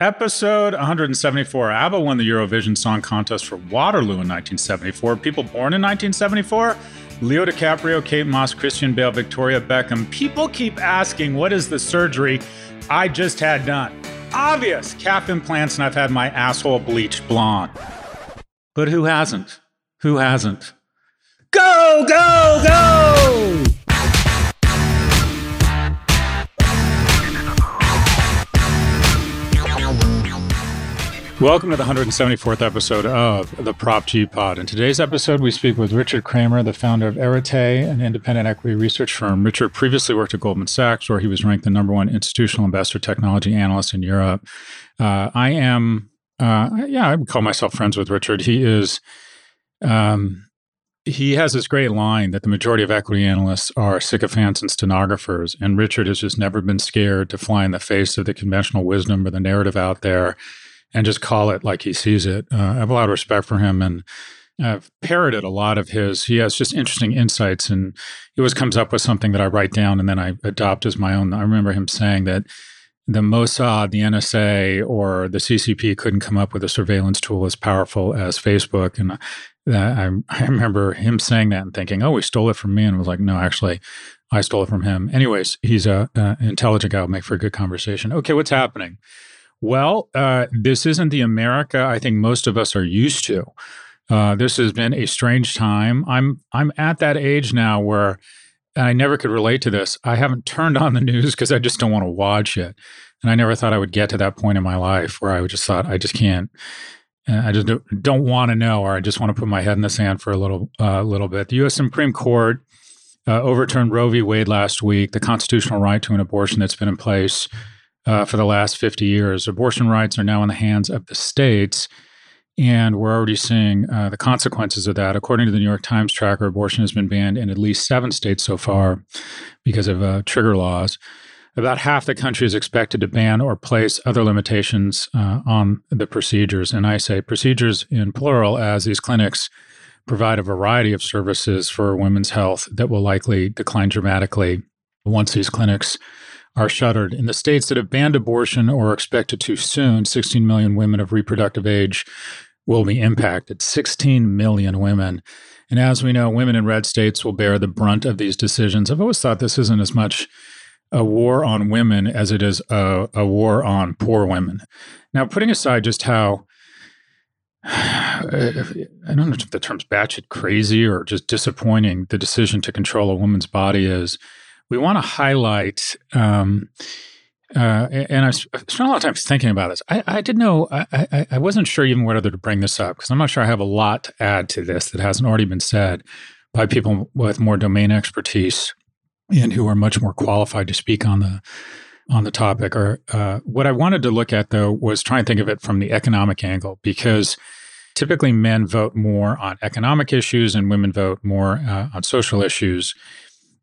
Episode 174. ABBA won the Eurovision Song Contest for Waterloo in 1974. People born in 1974? Leo DiCaprio, Kate Moss, Christian Bale, Victoria Beckham. People keep asking, what is the surgery I just had done? Obvious calf implants, and I've had my asshole bleached blonde. But who hasn't? Who hasn't? Go, go, go! Welcome to the 174th episode of the Prop G Pod. In today's episode, we speak with Richard Kramer, the founder of Arete, an independent equity research firm. Richard previously worked at Goldman Sachs, where he was ranked the number one institutional investor technology analyst in Europe. Uh, I am, uh, yeah, I would call myself friends with Richard. He is, um, he has this great line that the majority of equity analysts are sycophants and stenographers, and Richard has just never been scared to fly in the face of the conventional wisdom or the narrative out there and just call it like he sees it. Uh, I have a lot of respect for him and I've parroted a lot of his. He has just interesting insights and he always comes up with something that I write down and then I adopt as my own. I remember him saying that the Mossad, the NSA, or the CCP couldn't come up with a surveillance tool as powerful as Facebook. And I, I remember him saying that and thinking, oh, we stole it from me. And I was like, no, actually, I stole it from him. Anyways, he's a, a intelligent guy. Make for a good conversation. Okay, what's happening? Well, uh, this isn't the America I think most of us are used to. Uh, this has been a strange time. I'm I'm at that age now where I never could relate to this. I haven't turned on the news because I just don't want to watch it, and I never thought I would get to that point in my life where I would just thought I just can't. Uh, I just don't, don't want to know, or I just want to put my head in the sand for a little uh, little bit. The U.S. Supreme Court uh, overturned Roe v. Wade last week, the constitutional right to an abortion that's been in place uh, for the last 50 years. Abortion rights are now in the hands of the states, and we're already seeing uh, the consequences of that. According to the New York Times tracker, abortion has been banned in at least seven states so far because of uh, trigger laws. About half the country is expected to ban or place other limitations uh, on the procedures. And I say procedures in plural, as these clinics provide a variety of services for women's health that will likely decline dramatically once these clinics are shuttered. In the states that have banned abortion or are expected to soon, 16 million women of reproductive age will be impacted. 16 million women. And as we know, women in red states will bear the brunt of these decisions. I've always thought this isn't as much a war on women as it is a, a war on poor women. Now, putting aside just how I don't know if the term's batshit crazy or just disappointing the decision to control a woman's body is we want to highlight. Um, uh, and I spent a lot of time thinking about this. I, I didn't know, I, I, I, wasn't sure even whether to bring this up because I'm not sure I have a lot to add to this that hasn't already been said by people with more domain expertise and who are much more qualified to speak on the on the topic. Or uh, what I wanted to look at though was try and think of it from the economic angle because typically men vote more on economic issues and women vote more uh, on social issues.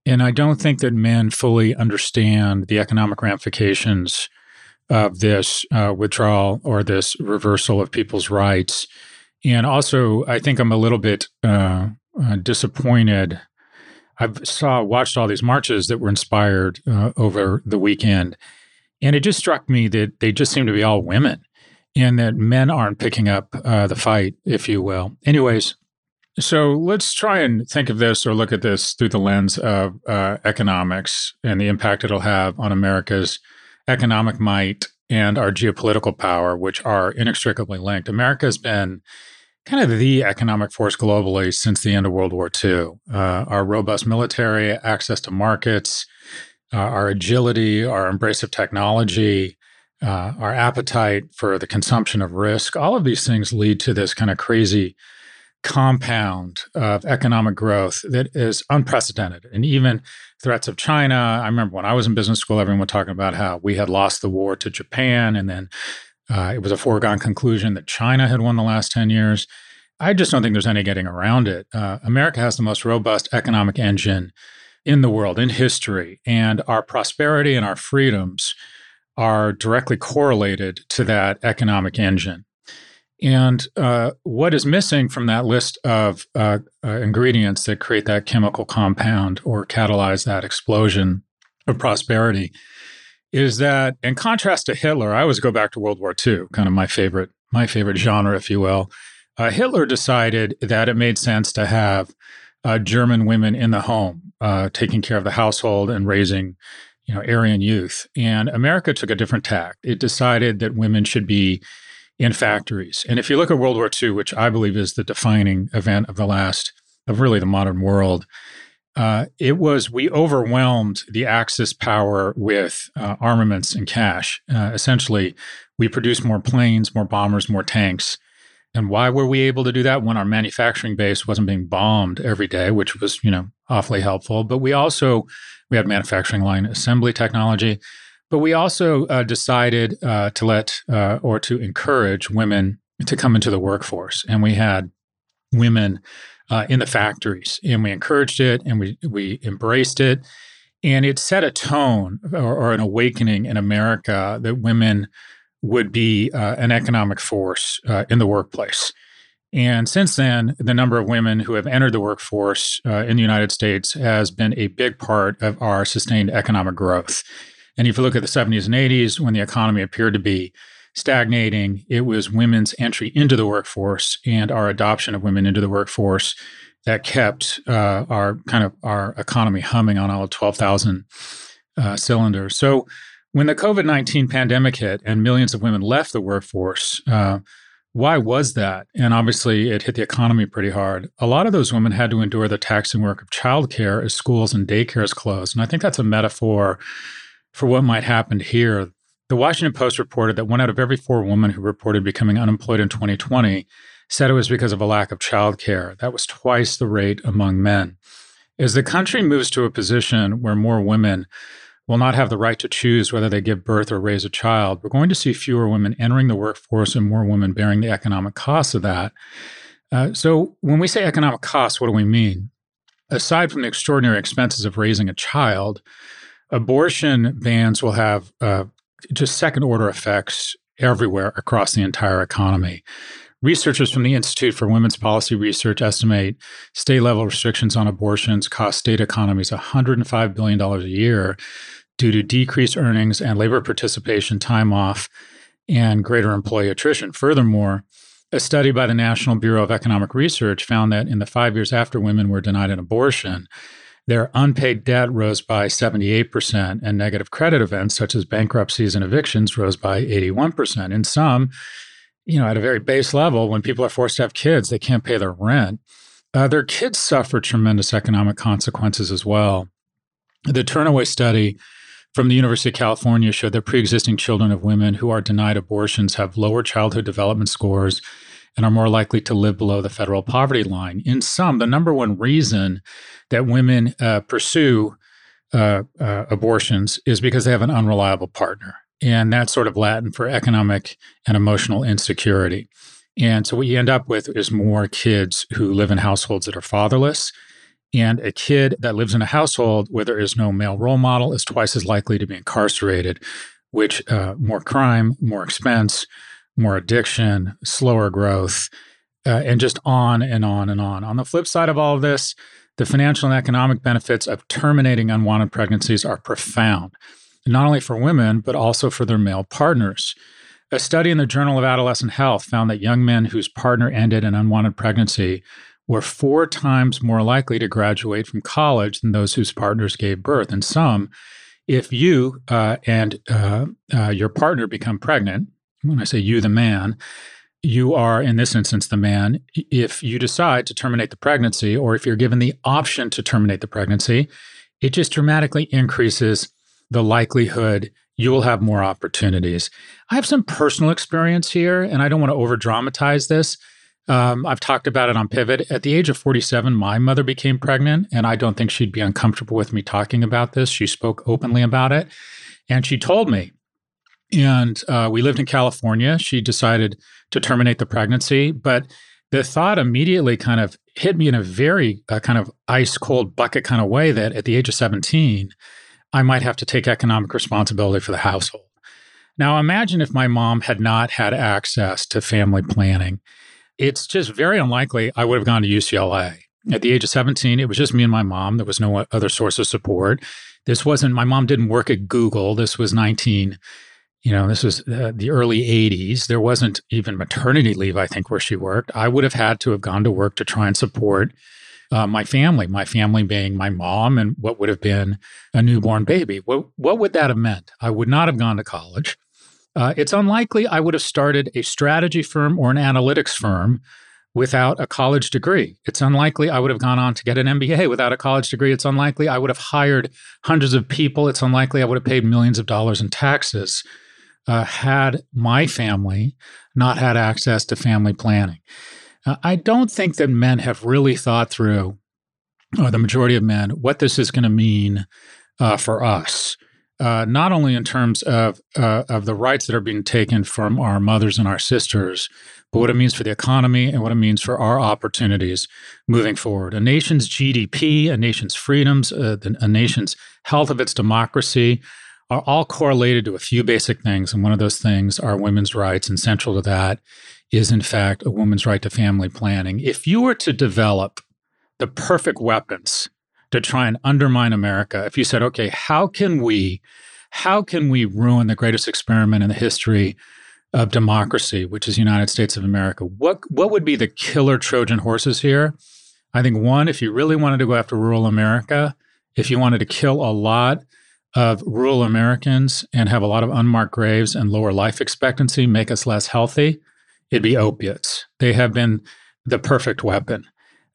And I don't think that men fully understand the economic ramifications of this uh, withdrawal or this reversal of people's rights. And also, I think I'm a little bit uh, uh, disappointed. I saw watched all these marches that were inspired uh, over the weekend, and it just struck me that they just seem to be all women, and that men aren't picking up uh, the fight, if you will. Anyways, so let's try and think of this or look at this through the lens of uh, economics and the impact it'll have on America's economic might and our geopolitical power, which are inextricably linked. America has been kind of the economic force globally since the end of World War II. Uh, our robust military, access to markets, uh, our agility, our embrace of technology, uh, our appetite for the consumption of risk, all of these things lead to this kind of crazy compound of economic growth that is unprecedented. And even threats of China, I remember when I was in business school, everyone was talking about how we had lost the war to Japan and then uh, it was a foregone conclusion that China had won the last 10 years. I just don't think there's any getting around it. Uh, America has the most robust economic engine in the world, in history, and our prosperity and our freedoms are directly correlated to that economic engine. And uh, what is missing from that list of uh, uh, ingredients that create that chemical compound or catalyze that explosion of prosperity is that, in contrast to Hitler, I always go back to World War II, kind of my favorite, my favorite genre, if you will. Uh, Hitler decided that it made sense to have uh, German women in the home, uh, taking care of the household and raising, you know, Aryan youth. And America took a different tack. It decided that women should be in factories. And if you look at World War II, which I believe is the defining event of the last, of really the modern world, uh, it was we overwhelmed the Axis power with uh, armaments and cash. Uh, essentially, we produced more planes, more bombers, more tanks. And why were we able to do that when our manufacturing base wasn't being bombed every day, which was you know awfully helpful. But we also we had manufacturing line assembly technology. But we also uh, decided uh, to let uh, or to encourage women to come into the workforce, and we had women uh, in the factories, and we encouraged it, and we we embraced it, and it set a tone or, or an awakening in America that women would be uh, an economic force uh, in the workplace. And since then, the number of women who have entered the workforce in the United States has been a big part of our sustained economic growth. And if you look at the 70s and 80s, when the economy appeared to be stagnating, it was women's entry into the workforce and our adoption of women into the workforce that kept uh, our kind of our economy humming on all 12,000 uh, cylinders. So when the COVID 19 pandemic hit and millions of women left the workforce, uh, why was that? And obviously, it hit the economy pretty hard. A lot of those women had to endure the taxing work of childcare as schools and daycares closed. And I think that's a metaphor for what might happen here. The Washington Post reported that one out of every four women who reported becoming unemployed in 2020 said it was because of a lack of childcare. That was twice the rate among men. As the country moves to a position where more women will not have the right to choose whether they give birth or raise a child, we're going to see fewer women entering the workforce and more women bearing the economic costs of that. Uh, so, when we say economic costs, what do we mean? Aside from the extraordinary expenses of raising a child, abortion bans will have uh, just second order effects everywhere across the entire economy. Researchers from the Institute for Women's Policy Research estimate state level restrictions on abortions cost state economies $105 billion a year due to decreased earnings and labor participation, time off, and greater employee attrition. Furthermore, a study by the National Bureau of Economic Research found that in the five years after women were denied an abortion, their unpaid debt rose by 78%, and negative credit events such as bankruptcies and evictions rose by 81%. In some, you know, at a very base level, when people are forced to have kids, they can't pay their rent. Uh, their kids suffer tremendous economic consequences as well. The Turnaway study from the University of California showed that pre existing children of women who are denied abortions have lower childhood development scores and are more likely to live below the federal poverty line. In sum, the number one reason that women uh, pursue uh, uh, abortions is because they have an unreliable partner. And that's sort of Latin for economic and emotional insecurity. And so what you end up with is more kids who live in households that are fatherless. And a kid that lives in a household where there is no male role model is twice as likely to be incarcerated, which uh, more crime, more expense, more addiction, slower growth, uh, and just on and on and on. On the flip side of all of this, the financial and economic benefits of terminating unwanted pregnancies are profound, not only for women, but also for their male partners. A study in the Journal of Adolescent Health found that young men whose partner ended an unwanted pregnancy were four times more likely to graduate from college than those whose partners gave birth. And some, if you uh, and uh, uh, your partner become pregnant, when I say you, the man, you are, in this instance, the man. If you decide to terminate the pregnancy, or if you're given the option to terminate the pregnancy, it just dramatically increases the likelihood you will have more opportunities. I have some personal experience here, and I don't want to over dramatize this. Um, I've talked about it on Pivot. At the age of 47, my mother became pregnant, and I don't think she'd be uncomfortable with me talking about this. She spoke openly about it, and she told me. And uh, we lived in California. She decided to terminate the pregnancy, but the thought immediately kind of hit me in a very uh, kind of ice cold bucket kind of way that at the age of 17, I might have to take economic responsibility for the household. Now, imagine if my mom had not had access to family planning. It's just very unlikely I would have gone to UCLA. At the age of 17, it was just me and my mom. There was no other source of support. This wasn't, my mom didn't work at Google. This was 19, you know, this was uh, the early 80s. There wasn't even maternity leave, I think, where she worked. I would have had to have gone to work to try and support uh, my family, my family being my mom and what would have been a newborn baby. What, what would that have meant? I would not have gone to college. Uh, it's unlikely I would have started a strategy firm or an analytics firm without a college degree. It's unlikely I would have gone on to get an MBA without a college degree. It's unlikely I would have hired hundreds of people. It's unlikely I would have paid millions of dollars in taxes uh, had my family not had access to family planning. Uh, I don't think that men have really thought through, or the majority of men, what this is going to mean uh, for us. Uh, not only in terms of uh, of the rights that are being taken from our mothers and our sisters, but what it means for the economy and what it means for our opportunities moving forward. A nation's GDP, a nation's freedoms, uh, a nation's health of its democracy are all correlated to a few basic things, and one of those things are women's rights, and central to that is, in fact, a woman's right to family planning. If you were to develop the perfect weapons to try and undermine America, if you said, okay, how can we, how can we ruin the greatest experiment in the history of democracy, which is United States of America? What what would be the killer Trojan horses here? I think one, if you really wanted to go after rural America, if you wanted to kill a lot of rural Americans and have a lot of unmarked graves and lower life expectancy, make us less healthy, it'd be opiates. They have been the perfect weapon.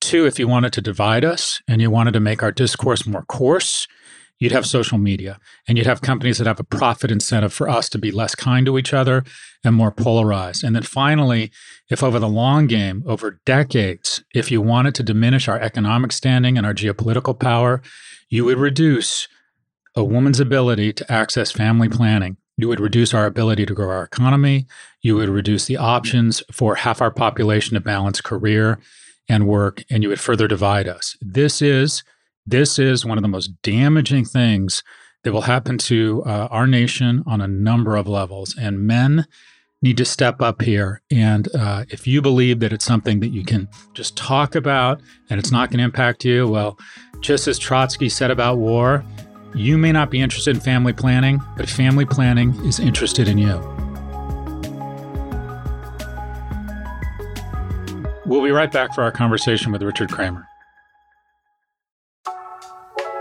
Two, if you wanted to divide us and you wanted to make our discourse more coarse, you'd have social media and you'd have companies that have a profit incentive for us to be less kind to each other and more polarized. And then finally, if over the long game, over decades, if you wanted to diminish our economic standing and our geopolitical power, you would reduce a woman's ability to access family planning you would reduce our ability to grow our economy. You would reduce the options for half our population to balance career and work, and you would further divide us. This is this is one of the most damaging things that will happen to uh, our nation on a number of levels. And men need to step up here. And uh, if you believe that it's something that you can just talk about and it's not going to impact you, well, just as Trotsky said about war, you may not be interested in family planning, but family planning is interested in you. We'll be right back for our conversation with Richard Kramer.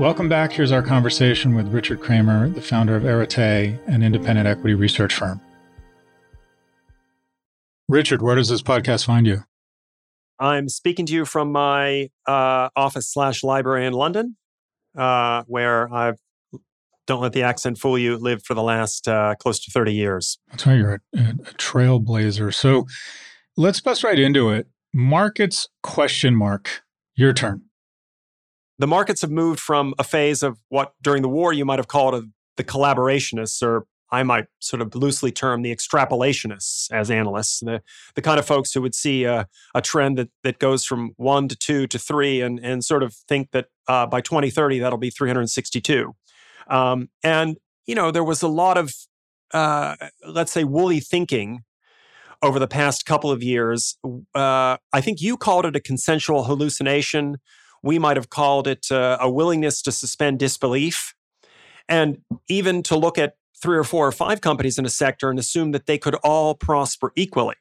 Welcome back. Here's our conversation with Richard Kramer, the founder of Arete, an independent equity research firm. Richard, where does this podcast find you? I'm speaking to you from my uh, office slash library in London, uh, where I've don't let the accent fool you. Lived for the last uh, close to thirty years. That's why you're a, a trailblazer. So let's bust right into it. Markets question mark. Your turn the markets have moved from a phase of what during the war you might have called a, the collaborationists, or I might sort of loosely term the extrapolationists as analysts, the, the kind of folks who would see a, a trend that, that goes from one to two to three and, and sort of think that uh, by 2030 that'll be 362. Um, and, you know, there was a lot of, uh, let's say, woolly thinking over the past couple of years. Uh, I think you called it a consensual hallucination. We might have called it uh, a willingness to suspend disbelief and even to look at three or four or five companies in a sector and assume that they could all prosper equally.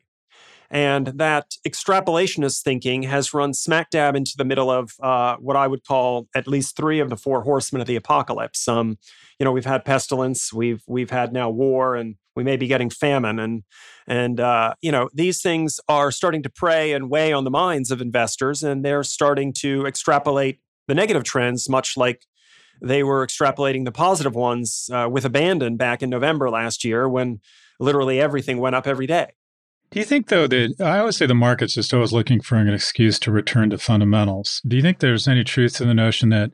And that extrapolationist thinking has run smack dab into the middle of uh, what I would call at least three of the four horsemen of the apocalypse. Um, you know, we've had pestilence, we've we've had now war, and we may be getting famine, and and uh, you know these things are starting to prey and weigh on the minds of investors, and they're starting to extrapolate the negative trends, much like they were extrapolating the positive ones uh, with abandon back in November last year when literally everything went up every day. Do you think, though, that I always say the market's just always looking for an excuse to return to fundamentals? Do you think there's any truth to the notion that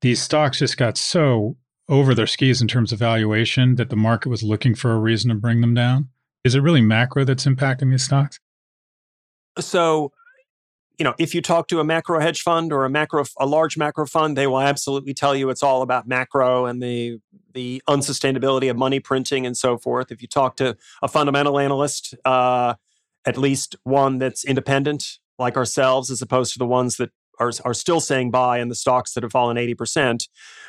these stocks just got so over their skis in terms of valuation that the market was looking for a reason to bring them down? Is it really macro that's impacting these stocks? So, you know, if you talk to a macro hedge fund or a macro a large macro fund, they will absolutely tell you it's all about macro and the the unsustainability of money printing and so forth. If you talk to a fundamental analyst, uh, at least one that's independent like ourselves, as opposed to the ones that are, are still saying buy in the stocks that have fallen 80%,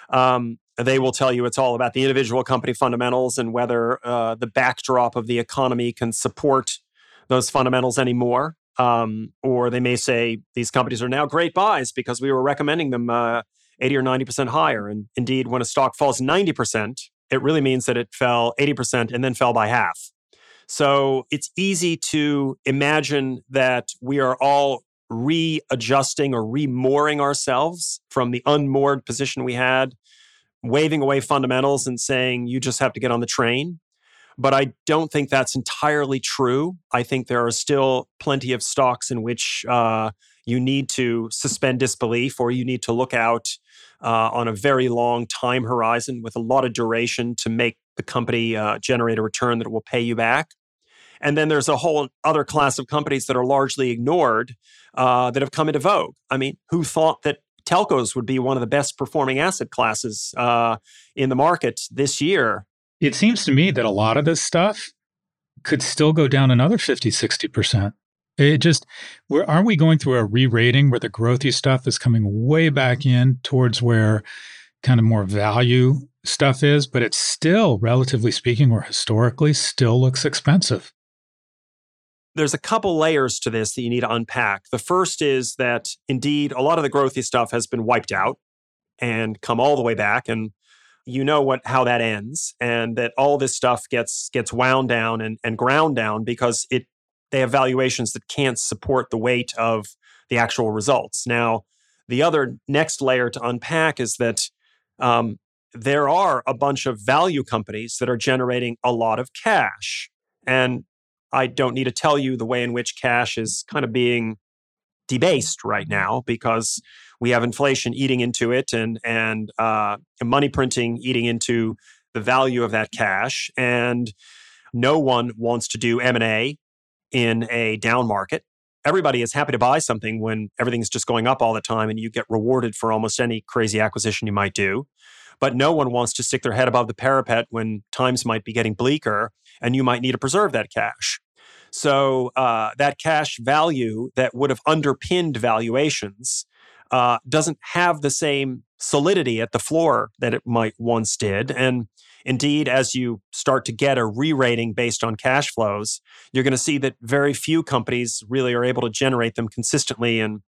um, they will tell you it's all about the individual company fundamentals and whether uh, the backdrop of the economy can support those fundamentals anymore. Um, or they may say these companies are now great buys because we were recommending them uh, 80 or 90% higher. And indeed, when a stock falls 90%, it really means that it fell 80% and then fell by half. So it's easy to imagine that we are all readjusting or remooring ourselves from the unmoored position we had, waving away fundamentals and saying, you just have to get on the train. But I don't think that's entirely true. I think there are still plenty of stocks in which uh, you need to suspend disbelief or you need to look out uh, on a very long time horizon with a lot of duration to make the company uh, generate a return that will pay you back. And then there's a whole other class of companies that are largely ignored uh, that have come into vogue. I mean, who thought that telcos would be one of the best performing asset classes uh, in the market this year? It seems to me that a lot of this stuff could still go down another 50, 60%. It just, aren't we going through a re rating where the growthy stuff is coming way back in towards where kind of more value stuff is, but it's still, relatively speaking, or historically, still looks expensive? There's a couple layers to this that you need to unpack. The first is that indeed a lot of the growthy stuff has been wiped out and come all the way back. And you know what how that ends and that all this stuff gets gets wound down and, and ground down because it they have valuations that can't support the weight of the actual results. Now, the other next layer to unpack is that um, there are a bunch of value companies that are generating a lot of cash. And I don't need to tell you the way in which cash is kind of being debased right now because we have inflation eating into it and and uh, money printing eating into the value of that cash and no one wants to do m&a in a down market. Everybody is happy to buy something when everything's just going up all the time and you get rewarded for almost any crazy acquisition you might do. But no one wants to stick their head above the parapet when times might be getting bleaker and you might need to preserve that cash. So, uh, that cash value that would have underpinned valuations uh, doesn't have the same solidity at the floor that it might once did. And indeed, as you start to get a re rating based on cash flows, you're going to see that very few companies really are able to generate them consistently. And,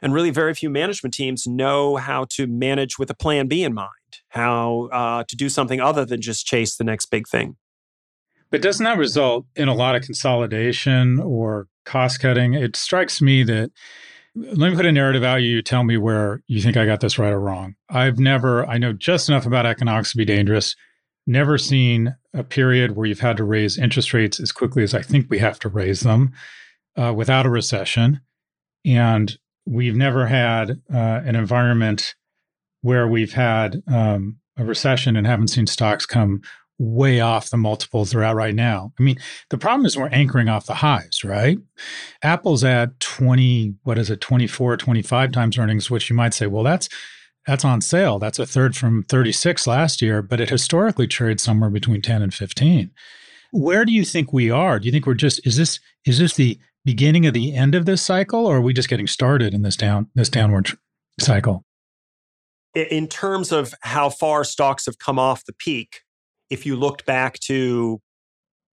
and really, very few management teams know how to manage with a plan B in mind, how uh, to do something other than just chase the next big thing. But doesn't that result in a lot of consolidation or cost cutting? It strikes me that let me put a narrative out. You tell me where you think I got this right or wrong. I've never, I know just enough about economics to be dangerous. Never seen a period where you've had to raise interest rates as quickly as I think we have to raise them uh, without a recession. And we've never had uh, an environment where we've had um, a recession and haven't seen stocks come way off the multiples they're at right now. I mean, the problem is we're anchoring off the highs, right? Apple's at 20, what is it, 24, 25 times earnings, which you might say, well, that's that's on sale. That's a third from 36 last year, but it historically traded somewhere between 10 and 15. Where do you think we are? Do you think we're just is this is this the beginning of the end of this cycle or are we just getting started in this down this downward cycle? In terms of how far stocks have come off the peak, if you looked back to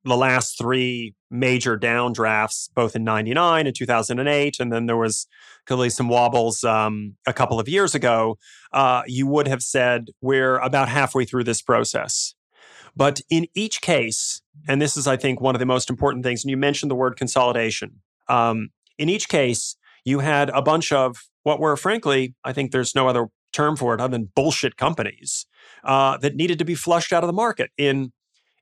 the last three major downdrafts, both in 99 and 2008, and then there was clearly some wobbles um, a couple of years ago, uh, you would have said we're about halfway through this process. But in each case, and this is, I think, one of the most important things, and you mentioned the word consolidation. Um, in each case, you had a bunch of what were, frankly, I think there's no other term for it other than bullshit companies uh, that needed to be flushed out of the market. In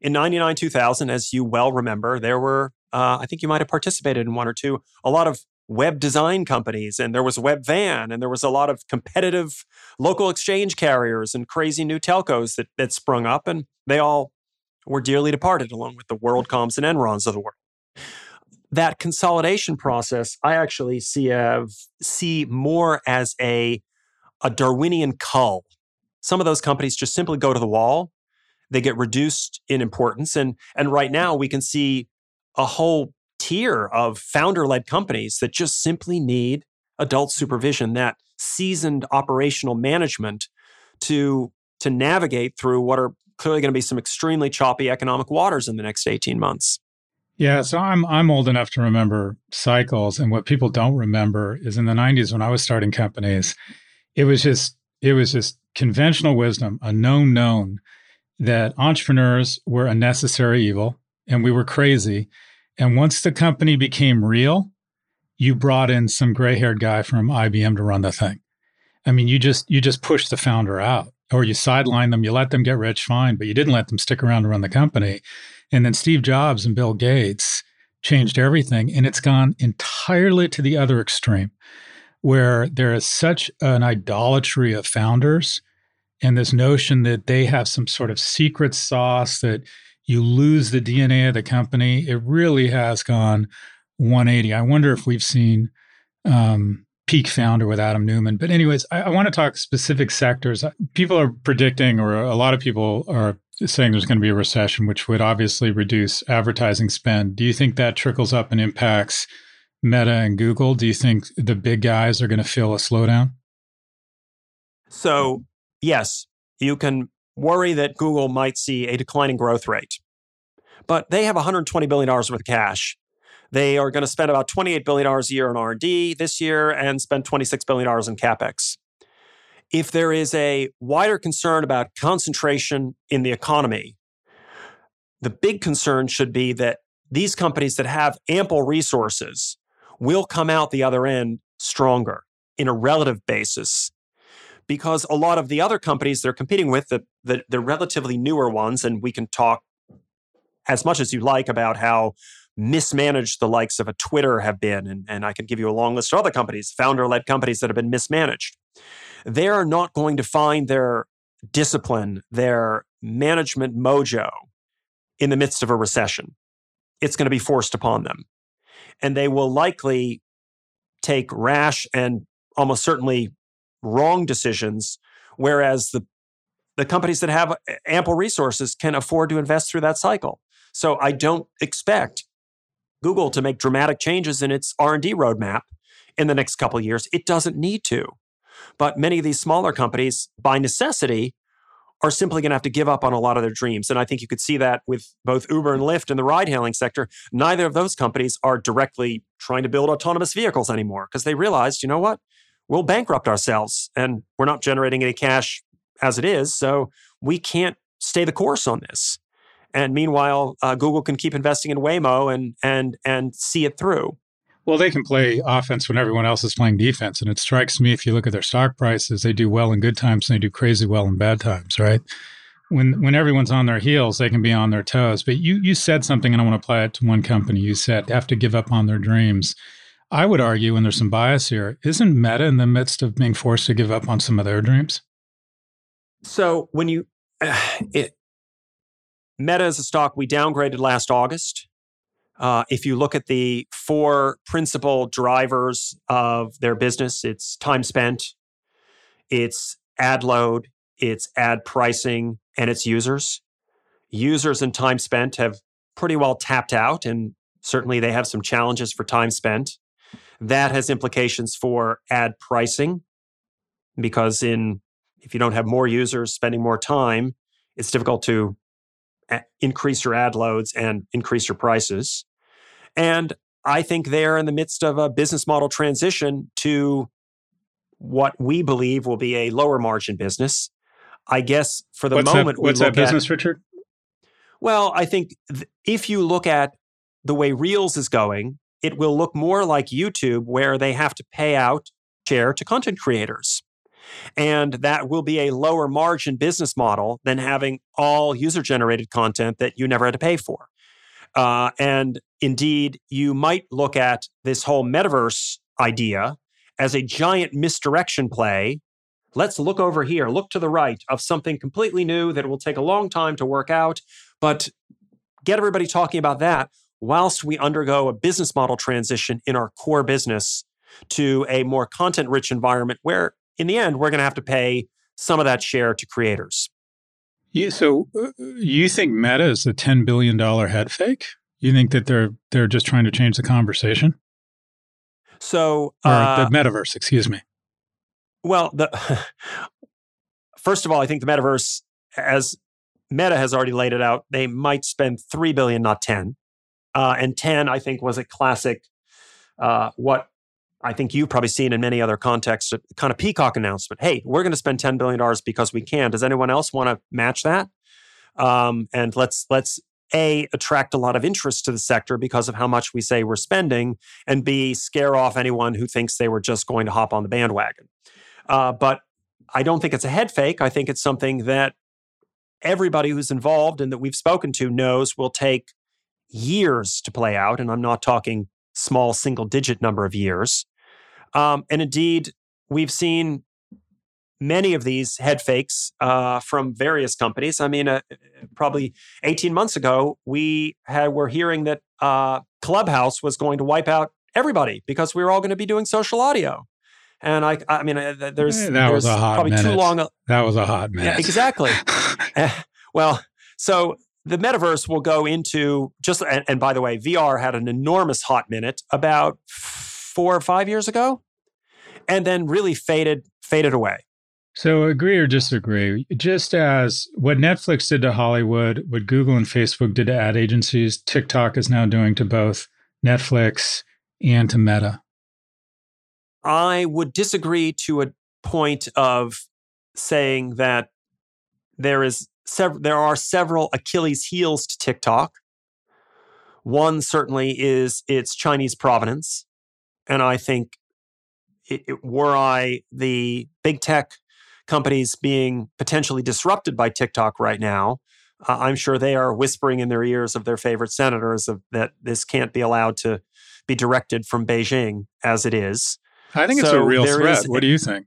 in 99 2000 as you well remember there were uh, i think you might have participated in one or two a lot of web design companies and there was webvan and there was a lot of competitive local exchange carriers and crazy new telcos that, that sprung up and they all were dearly departed along with the WorldComs and Enrons of the world that consolidation process i actually see, uh, see more as a, a darwinian cull some of those companies just simply go to the wall. They get reduced in importance. And, and right now, we can see a whole tier of founder led companies that just simply need adult supervision, that seasoned operational management to, to navigate through what are clearly going to be some extremely choppy economic waters in the next 18 months. Yeah, so I'm I'm old enough to remember cycles and what people don't remember is in the 90s when I was starting companies, it was just it was just conventional wisdom, a known known, that entrepreneurs were a necessary evil and we were crazy. And once the company became real, you brought in some gray-haired guy from IBM to run the thing. I mean, you just you just pushed the founder out, or you sideline them. You let them get rich, fine, but you didn't let them stick around to run the company. And then Steve Jobs and Bill Gates changed everything, and it's gone entirely to the other extreme where there is such an idolatry of founders and this notion that they have some sort of secret sauce that you lose the DNA of the company. It really has gone 180. I wonder if we've seen um, peak founder with Adam Neumann. But, anyways, I, I want to talk specific sectors. People are predicting, or a lot of people are saying there's going to be a recession, which would obviously reduce advertising spend. Do you think that trickles up and impacts? Meta and Google, do you think the big guys are going to feel a slowdown? So, yes, you can worry that Google might see a declining growth rate, but they have $120 billion worth of cash. They are going to spend about $28 billion a year on R&D this year and spend $26 billion in CapEx. If there is a wider concern about concentration in the economy, the big concern should be that these companies that have ample resources will come out the other end stronger in a relative basis because a lot of the other companies they're competing with, the, the, the, relatively newer ones, and we can talk as much as you like about how mismanaged the likes of a Twitter have been, and, and I can give you a long list of other companies, founder led companies that have been mismanaged. They are not going to find their discipline, their management mojo in the midst of a recession. It's going to be forced upon them and they will likely take rash and almost certainly wrong decisions, whereas the the companies that have eh, ample resources can afford to invest through that cycle. So I don't expect Google to make dramatic changes in its R&D roadmap in the next couple years. It doesn't need to. But many of these smaller companies, by necessity, are simply going to have to give up on a lot of their dreams. And I think you could see that with both Uber and Lyft in the ride hailing sector. Neither of those companies are directly trying to build autonomous vehicles anymore because they realized, you know what? We'll bankrupt ourselves and we're not generating any cash as it is. So we can't stay the course on this. And meanwhile, uh, Google can keep investing in Waymo and and and see it through. Well, they can play offense when everyone else is playing defense. And it strikes me if you look at their stock prices, they do well in good times and they do crazy well in bad times, right? When when everyone's on their heels, they can be on their toes. But you you said something and I want to apply it to one company. You said have to give up on their dreams. I would argue, and there's some bias here, isn't Meta in the midst of being forced to give up on some of their dreams? So when you it, Meta is a stock we downgraded last August. Uh, if you look at the four principal drivers of their business, it's time spent, it's ad load, it's ad pricing, and it's users. Users and time spent have pretty well tapped out, and certainly they have some challenges for time spent. That has implications for ad pricing because in if you don't have more users spending more time, it's difficult to increase your ad loads and increase your prices. And I think they're in the midst of a business model transition to what we believe will be a lower margin business. I guess for the what's moment, that, what's that business, at, Richard? Well, I think th- if you look at the way Reels is going, it will look more like YouTube, where they have to pay out share to content creators. And that will be a lower margin business model than having all user generated content that you never had to pay for. Uh, and indeed, you might look at this whole metaverse idea as a giant misdirection play. Let's look over here, look to the right of something completely new that will take a long time to work out, but get everybody talking about that whilst we undergo a business model transition in our core business to a more content rich environment where in the end, we're going to have to pay some of that share to creators. Yeah, so uh, you think Meta is a ten billion dollar head fake? You think that they're they're just trying to change the conversation? So or uh, the metaverse, excuse me. Well, the first of all, I think the metaverse, as Meta has already laid it out, they might spend three billion, not ten. Uh, and ten, I think, was a classic. Uh, what I think you've probably seen in many other contexts, a kind of peacock announcement. Hey, we're going to spend $10 billion because we can. Does anyone else want to match that? Um, and let's let's a attract a lot of interest to the sector because of how much we say we're spending, and b scare off anyone who thinks they were just going to hop on the bandwagon. Uh, but I don't think it's a head fake. I think it's something that everybody who's involved and that we've spoken to knows will take years to play out. And I'm not talking small single digit number of years. Um, and indeed, we've seen many of these head fakes uh, from various companies. I mean, uh, probably 18 months ago, we had, were hearing that uh, Clubhouse was going to wipe out everybody because we were all going to be doing social audio. And I, I mean, uh, there's, that there's was a hot probably minute. too long. A, that was a hot minute. Yeah, exactly. Eh, well, so the metaverse will go into just, and, and by the way, VR had an enormous hot minute about four or five years ago and then really faded faded away. So agree or disagree? Just as what Netflix did to Hollywood, what Google and Facebook did to ad agencies, TikTok is now doing to both Netflix and to Meta. I would disagree to a point of saying that there is sev- there are several Achilles heels to TikTok. One certainly is its Chinese provenance, and I think it, it, were I the big tech companies being potentially disrupted by TikTok right now, uh, I'm sure they are whispering in their ears of their favorite senators of, that this can't be allowed to be directed from Beijing as it is. I think so it's a real threat. Is, what do you think?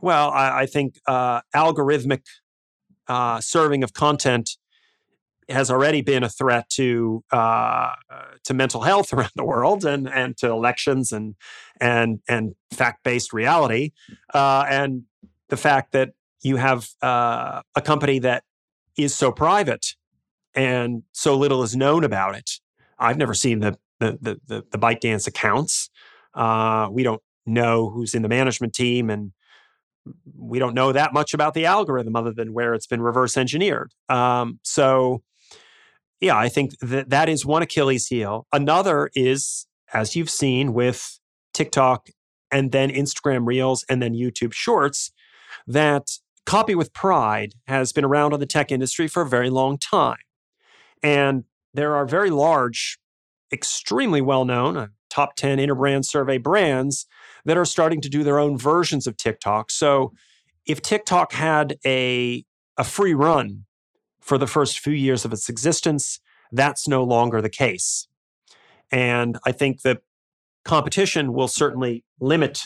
Well, I, I think uh, algorithmic uh, serving of content has already been a threat to uh, to mental health around the world and and to elections and and and fact based reality, uh, and the fact that you have uh, a company that is so private and so little is known about it. I've never seen the the the the, the ByteDance accounts. Uh, we don't know who's in the management team and we don't know that much about the algorithm other than where it's been reverse engineered. Um, so, yeah, I think that that is one Achilles heel. Another is, as you've seen with TikTok and then Instagram Reels and then YouTube Shorts, that copy with pride has been around in the tech industry for a very long time. And there are very large, extremely well known, uh, top 10 interbrand survey brands that are starting to do their own versions of TikTok. So if TikTok had a, a free run for the first few years of its existence, that's no longer the case. And I think that competition will certainly limit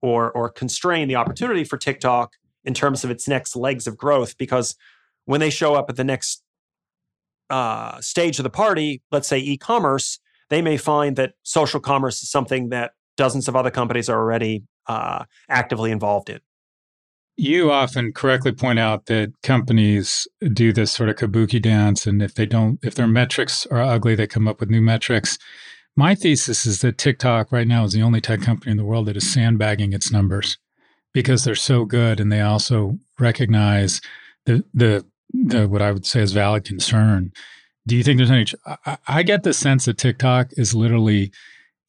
or, or constrain the opportunity for TikTok in terms of its next legs of growth because when they show up at the next uh, stage of the party, let's say e commerce, they may find that social commerce is something that dozens of other companies are already uh, actively involved in. You often correctly point out that companies do this sort of kabuki dance, and if they don't, if their metrics are ugly, they come up with new metrics. My thesis is that TikTok right now is the only tech company in the world that is sandbagging its numbers because they're so good, and they also recognize the the, the what I would say is valid concern. Do you think there's any? I, I get the sense that TikTok is literally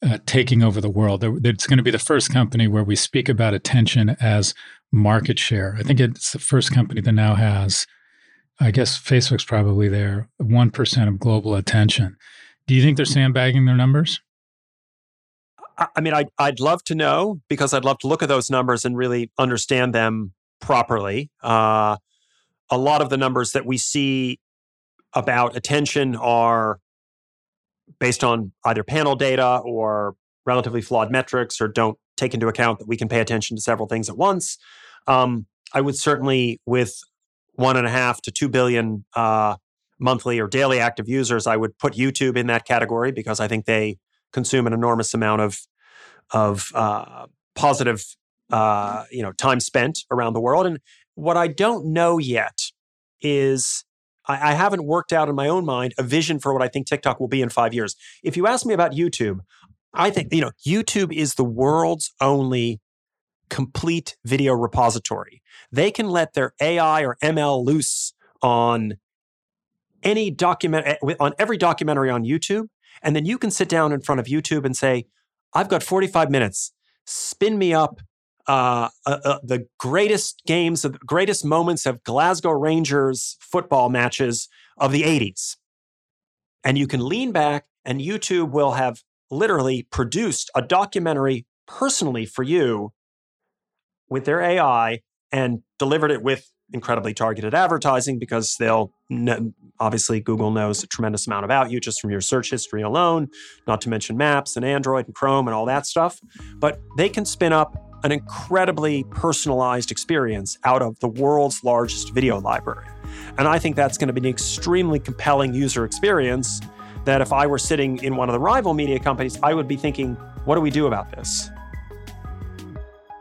uh, taking over the world. It's going to be the first company where we speak about attention as market share. I think it's the first company that now has, I guess Facebook's probably there, 1% of global attention. Do you think they're sandbagging their numbers? I mean, I'd, I'd love to know because I'd love to look at those numbers and really understand them properly. Uh, a lot of the numbers that we see about attention are based on either panel data or relatively flawed metrics or don't take into account that we can pay attention to several things at once. Um, I would certainly, with one and a half to two billion uh, monthly or daily active users, I would put YouTube in that category because I think they consume an enormous amount of of uh, positive, uh, you know, time spent around the world. And what I don't know yet is I, I haven't worked out in my own mind a vision for what I think TikTok will be in five years. If you ask me about YouTube, I think, you know, YouTube is the world's only complete video repository. They can let their AI or ML loose on any document eh, on every documentary on YouTube and then you can sit down in front of YouTube and say I've got 45 minutes spin me up uh, uh, uh, the greatest games, the greatest moments of Glasgow Rangers football matches of the 80s. And you can lean back, and YouTube will have literally produced a documentary personally for you with their AI and delivered it with incredibly targeted advertising because they'll obviously Google knows a tremendous amount about you just from your search history alone, not to mention maps and Android and Chrome and all that stuff. But they can spin up an incredibly personalized experience out of the world's largest video library. And I think that's going to be an extremely compelling user experience that if I were sitting in one of the rival media companies, I would be thinking, what do we do about this?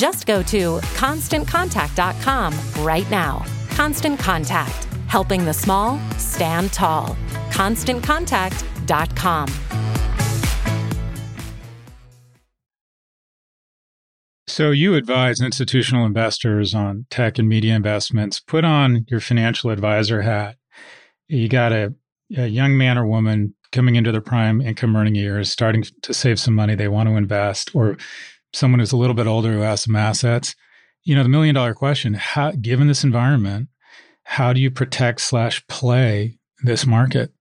Just go to constantcontact.com right now. Constant Contact, helping the small stand tall. ConstantContact.com. So, you advise institutional investors on tech and media investments. Put on your financial advisor hat. You got a, a young man or woman coming into their prime income earning years, starting to save some money they want to invest, or someone who's a little bit older who has some assets. You know, the million dollar question: How, given this environment, how do you protect slash play this market?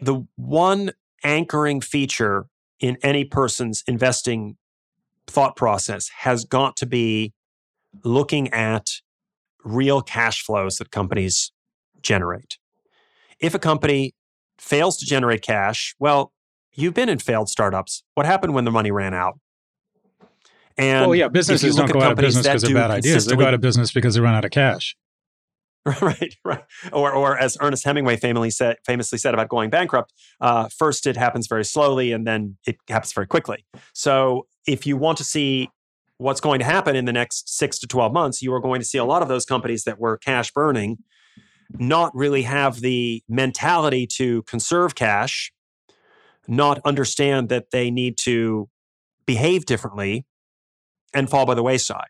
The one anchoring feature in any person's investing thought process has got to be looking at real cash flows that companies generate. If a company fails to generate cash, well, you've been in failed startups. What happened when the money ran out? And well, yeah, businesses don't go out of business because they're bad ideas. They go out of business because they run out of cash. right, right. Or, or as Ernest Hemingway famously said, famously said about going bankrupt, uh, first it happens very slowly, and then it happens very quickly. So, if you want to see what's going to happen in the next six to twelve months, you are going to see a lot of those companies that were cash burning not really have the mentality to conserve cash, not understand that they need to behave differently, and fall by the wayside.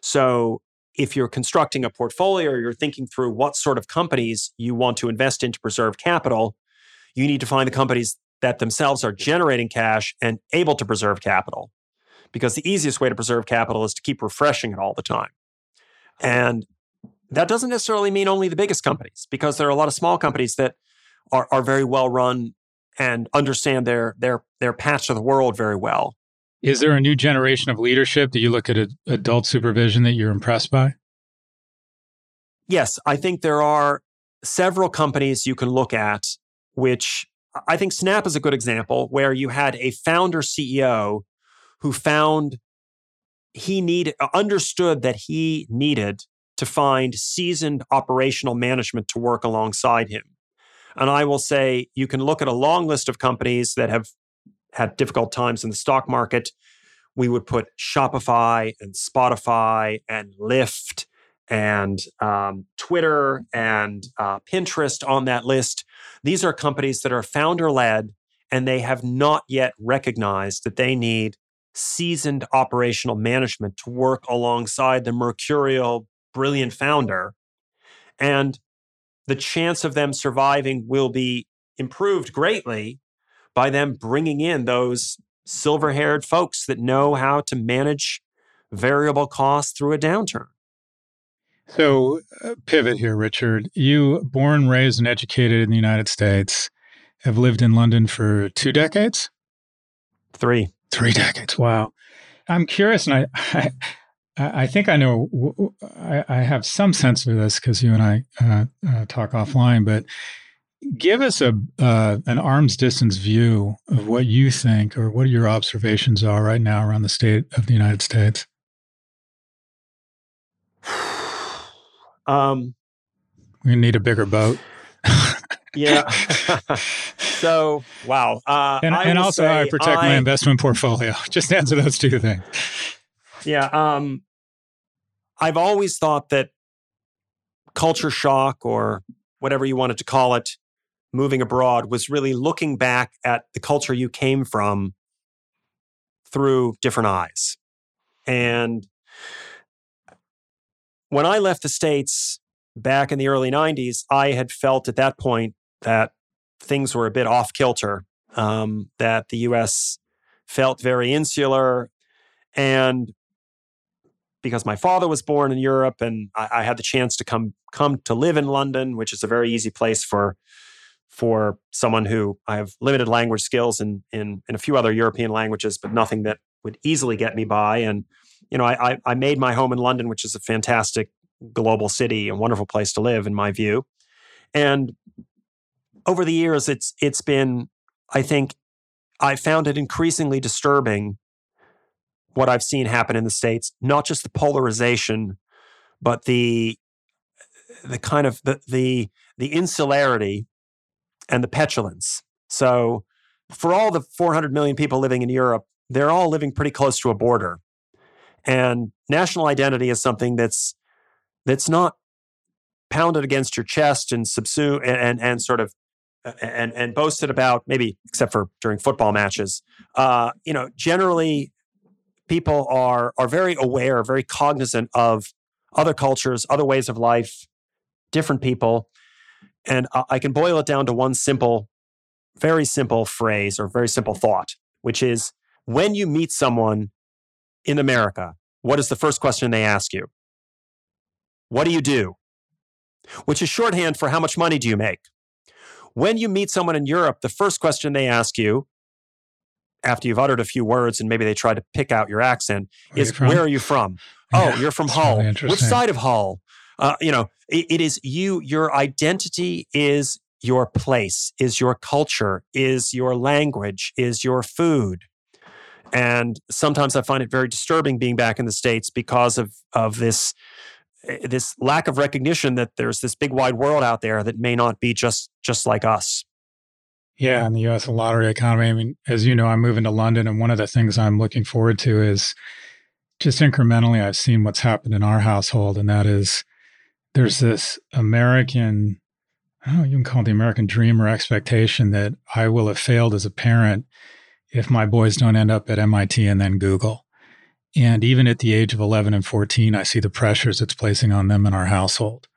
So, if you're constructing a portfolio or you're thinking through what sort of companies you want to invest in to preserve capital, you need to find the companies that themselves are generating cash and able to preserve capital. Because the easiest way to preserve capital is to keep refreshing it all the time. And that doesn't necessarily mean only the biggest companies, because there are a lot of small companies that are, are very well run and understand their their their patch of the world very well. Is there a new generation of leadership that you look at adult supervision that you're impressed by? Yes, I think there are several companies you can look at, which I think Snap is a good example, where you had a founder CEO who found he needed, understood that he needed to find seasoned operational management to work alongside him. And I will say you can look at a long list of companies that have had difficult times in the stock market, we would put Shopify and Spotify and Lyft and um, Twitter and uh, Pinterest on that list. These are companies that are founder led and they have not yet recognized that they need seasoned operational management to work alongside the mercurial, brilliant founder. And the chance of them surviving will be improved greatly by them bringing in those silver haired folks that know how to manage variable costs through a downturn. So, uh, pivot here, Richard. You, born, raised, and educated in the United States, have lived in London for two decades? Three. Three decades. Wow. I'm curious, and I, I, I think I know, I, I, have some sense of this because you and I uh, uh, talk offline, but give us a uh, an arm's distance view of what you think or what your observations are right now around the state of the United States. Um, we need a bigger boat. yeah. so wow. Uh, and, and also how I protect I, my investment portfolio. Just answer those two things. Yeah. Um, I've always thought that culture shock or whatever you wanted to call it moving abroad was really looking back at the culture you came from through different eyes. And when I left the States back in the early 90s, I had felt at that point that things were a bit off kilter, um, that the US felt very insular. And because my father was born in Europe and I, I had the chance to come come to live in London, which is a very easy place for for someone who I have limited language skills in in, in a few other European languages, but nothing that would easily get me by. And you know, I, I made my home in London, which is a fantastic global city, a wonderful place to live, in my view. And over the years, it's it's been, I think, I found it increasingly disturbing what I've seen happen in the states. Not just the polarization, but the the kind of the the the insularity and the petulance. So, for all the 400 million people living in Europe, they're all living pretty close to a border. And national identity is something that's that's not pounded against your chest and subsume and, and, and sort of and and boasted about maybe except for during football matches. Uh, you know, generally people are are very aware, very cognizant of other cultures, other ways of life, different people, and I, I can boil it down to one simple, very simple phrase or very simple thought, which is when you meet someone in America, what is the first question they ask you? What do you do? Which is shorthand for how much money do you make? When you meet someone in Europe, the first question they ask you, after you've uttered a few words and maybe they try to pick out your accent, Where is where are you from? Yeah, oh, you're from Hull. really Which side of Hull? Uh, you know, it, it is you. Your identity is your place, is your culture, is your language, is your food. And sometimes I find it very disturbing being back in the states because of of this eh, this lack of recognition that there's this big wide world out there that may not be just just like us. Yeah, in the U.S. lottery economy. I mean, as you know, I'm moving to London, and one of the things I'm looking forward to is just incrementally. I've seen what's happened in our household, and that is there's this American. I don't know. You can call it the American dream or expectation that I will have failed as a parent if my boys don't end up at MIT and then Google. And even at the age of 11 and 14, I see the pressures it's placing on them in our household.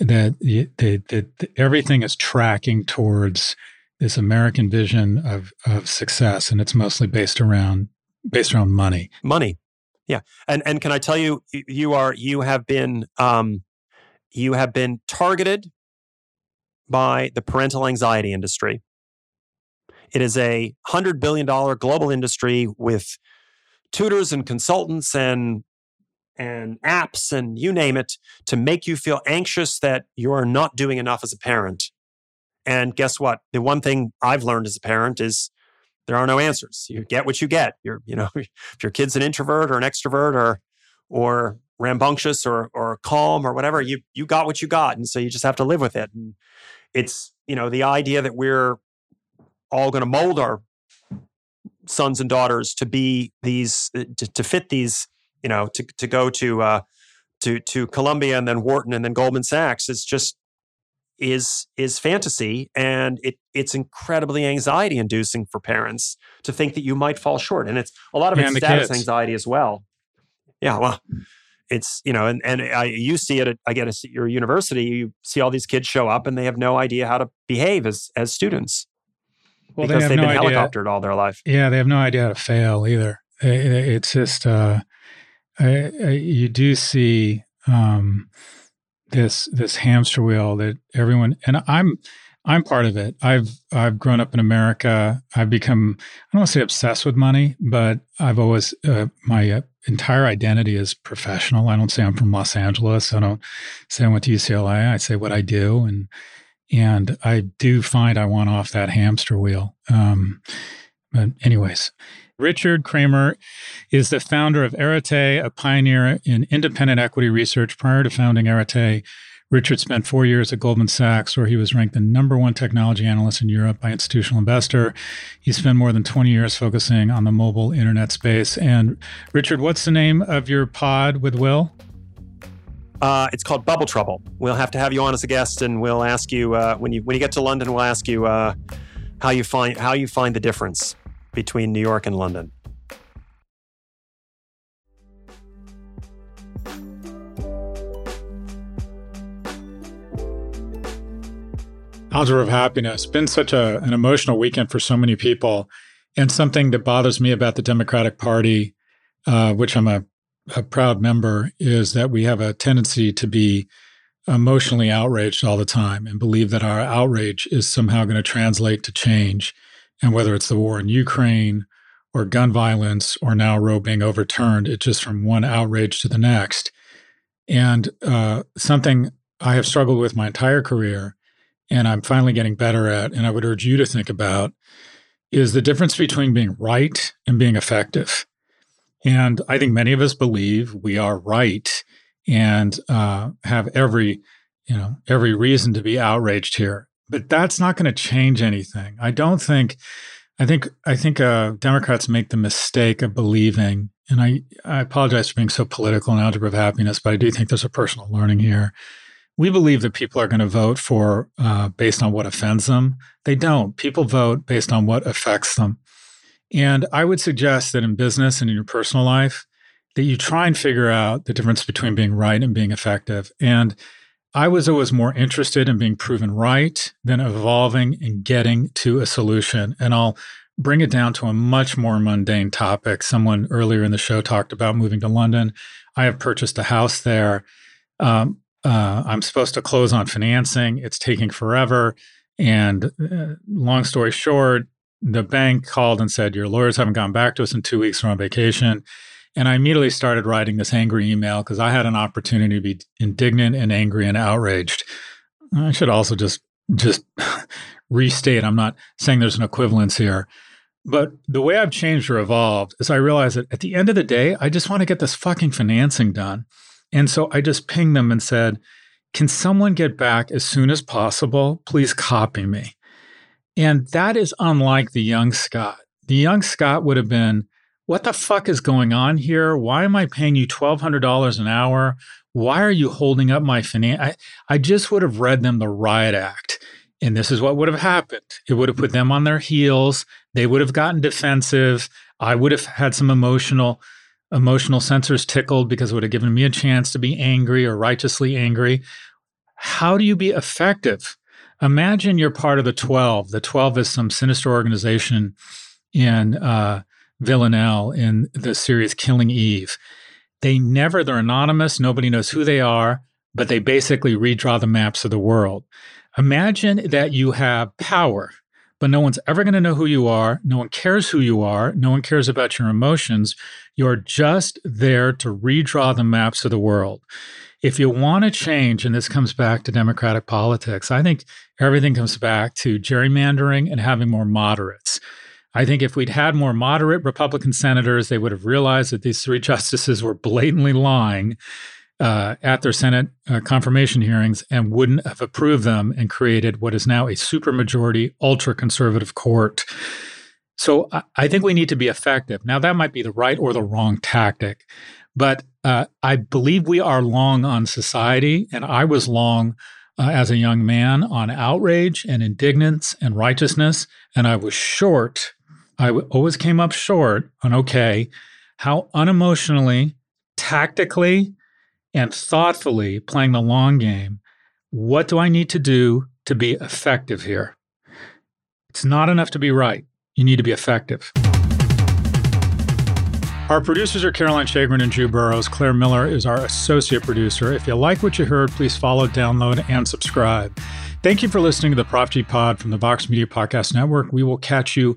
That, the, the, the, everything is tracking towards this American vision of of success, and it's mostly based around based around money. Money, yeah. And and can I tell you, you are you have been um, you have been targeted by the parental anxiety industry. It is a hundred billion dollar global industry with tutors and consultants and and apps and you name it to make you feel anxious that you're not doing enough as a parent. And guess what? The one thing I've learned as a parent is there are no answers. You get what you get. You're, you know, if your kid's an introvert or an extrovert or or rambunctious or or calm or whatever, you you got what you got. And so you just have to live with it. And it's, you know, the idea that we're all going to mold our sons and daughters to be these uh, to, to fit these you know to, to go to uh, to to Columbia and then Wharton and then Goldman Sachs It's just is is fantasy and it it's incredibly anxiety inducing for parents to think that you might fall short and it's a lot of it's status kids. anxiety as well yeah well it's you know and and I, you see it at, I guess at your university you see all these kids show up and they have no idea how to behave as as students Well, they because have they've no been idea. helicoptered all their life Yeah, they have no idea how to fail either. It- it- It's just uh, I, I, you do see um, this this hamster wheel that everyone and I'm I'm part of it. I've I've grown up in America. I've become I don't want to say obsessed with money, but I've always uh, my uh, entire identity is professional. I don't say I'm from Los Angeles. I don't say I went to UCLA. I say what I do, and and I do find I want off that hamster wheel. Um, but anyways, Richard Kramer is the founder of Arete, a pioneer in independent equity research. Prior to founding Arete, Richard spent four years at Goldman Sachs, where he was ranked the number one technology analyst in Europe by Institutional Investor. He spent more than 20 years focusing on the mobile internet space. And Richard, what's the name of your pod with Will? Uh, it's called Bubble Trouble. We'll have to have you on as a guest, and we'll ask you uh, when you when you get to London. We'll ask you uh, how you find how you find the difference between New York and London. Algebra of Happiness. Been such a, an emotional weekend for so many people. And something that bothers me about the Democratic Party, uh, which I'm a, a proud member, is that we have a tendency to be emotionally outraged all the time and believe that our outrage is somehow going to translate to change. And whether it's the war in Ukraine or gun violence or now Roe being overturned, it's just from one outrage to the next. And uh, something I have struggled with my entire career and I'm finally getting better at, and I would urge you to think about, is the difference between being right and being effective. And I think many of us believe we are right and uh, have every, you know, every reason to be outraged here. But that's not going to change anything. I don't think. I think I think uh, Democrats make the mistake of believing, and I, I apologize for being so political in algebra of happiness, but I do think there's a personal learning here we believe that people are going to vote for uh, based on what offends them. They don't. People vote based on what affects them. And I would suggest that in business and in your personal life, that you try and figure out the difference between being right and being effective. And I was always more interested in being proven right than evolving and getting to a solution. And I'll bring it down to a much more mundane topic. Someone earlier in the show talked about moving to London. I have purchased a house there. Um, uh, I'm supposed to close on financing. It's taking forever. And uh, long story short, the bank called and said, Your lawyers haven't gone back to us in two weeks. We're on vacation. And I immediately started writing this angry email because I had an opportunity to be indignant and angry and outraged. I should also just just restate I'm not saying there's an equivalence here. But the way I've changed or evolved is I realize that at the end of the day, I just want to get this fucking financing done. And so I just pinged them and said, Can someone get back as soon as possible? Please copy me. And that is unlike the young Scott. The young Scott would have been, What the fuck is going on here? Why am I paying you $1,200 an hour? Why are you holding up my finance? I, I just would have read them the riot act. And this is what would have happened it would have put them on their heels. They would have gotten defensive. I would have had some emotional emotional sensors tickled because it would have given me a chance to be angry or righteously angry. How do you be effective? Imagine you're part of the 12. The 12 is some sinister organization in uh, Villanelle in the series Killing Eve. They never, they're anonymous, nobody knows who they are, but they basically redraw the maps of the world. Imagine that you have power but no one's ever going to know who you are. No one cares who you are. No one cares about your emotions. You're just there to redraw the maps of the world. If you want to change, and this comes back to democratic politics, I think everything comes back to gerrymandering and having more moderates. I think if we'd had more moderate Republican senators, they would have realized that these three justices were blatantly lying uh, at their Senate uh, confirmation hearings and wouldn't have approved them and created what is now a supermajority, ultra conservative court. So I, I, think we need to be effective. Now, that might be the right or the wrong tactic, but uh, I believe we are long on society, and I was long. Uh, as a young man, on outrage and indignance and righteousness, and I was short. I always came up short on okay, how unemotionally, tactically, and thoughtfully playing the long game. What do I need to do to be effective here? It's not enough to be right. You need to be effective. Our producers are Caroline Shagrin and Drew Burrows. Claire Miller is our associate producer. If you like what you heard, please follow, download, and subscribe. Thank you for listening to the Prop G Pod from the Vox Media Podcast Network. We will catch you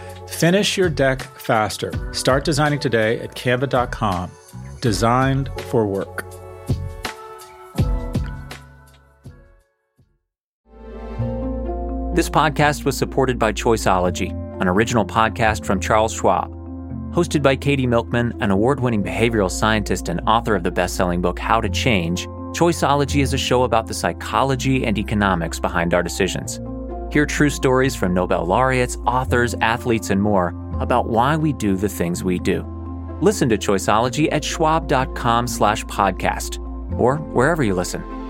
Finish your deck faster. Start designing today at canva.com. Designed for work. This podcast was supported by Choiceology, an original podcast from Charles Schwab. Hosted by Katie Milkman, an award winning behavioral scientist and author of the best selling book How to Change, Choiceology is a show about the psychology and economics behind our decisions. Hear true stories from Nobel laureates, authors, athletes, and more about why we do the things we do. Listen to Choiceology at schwab.com slash podcast or wherever you listen.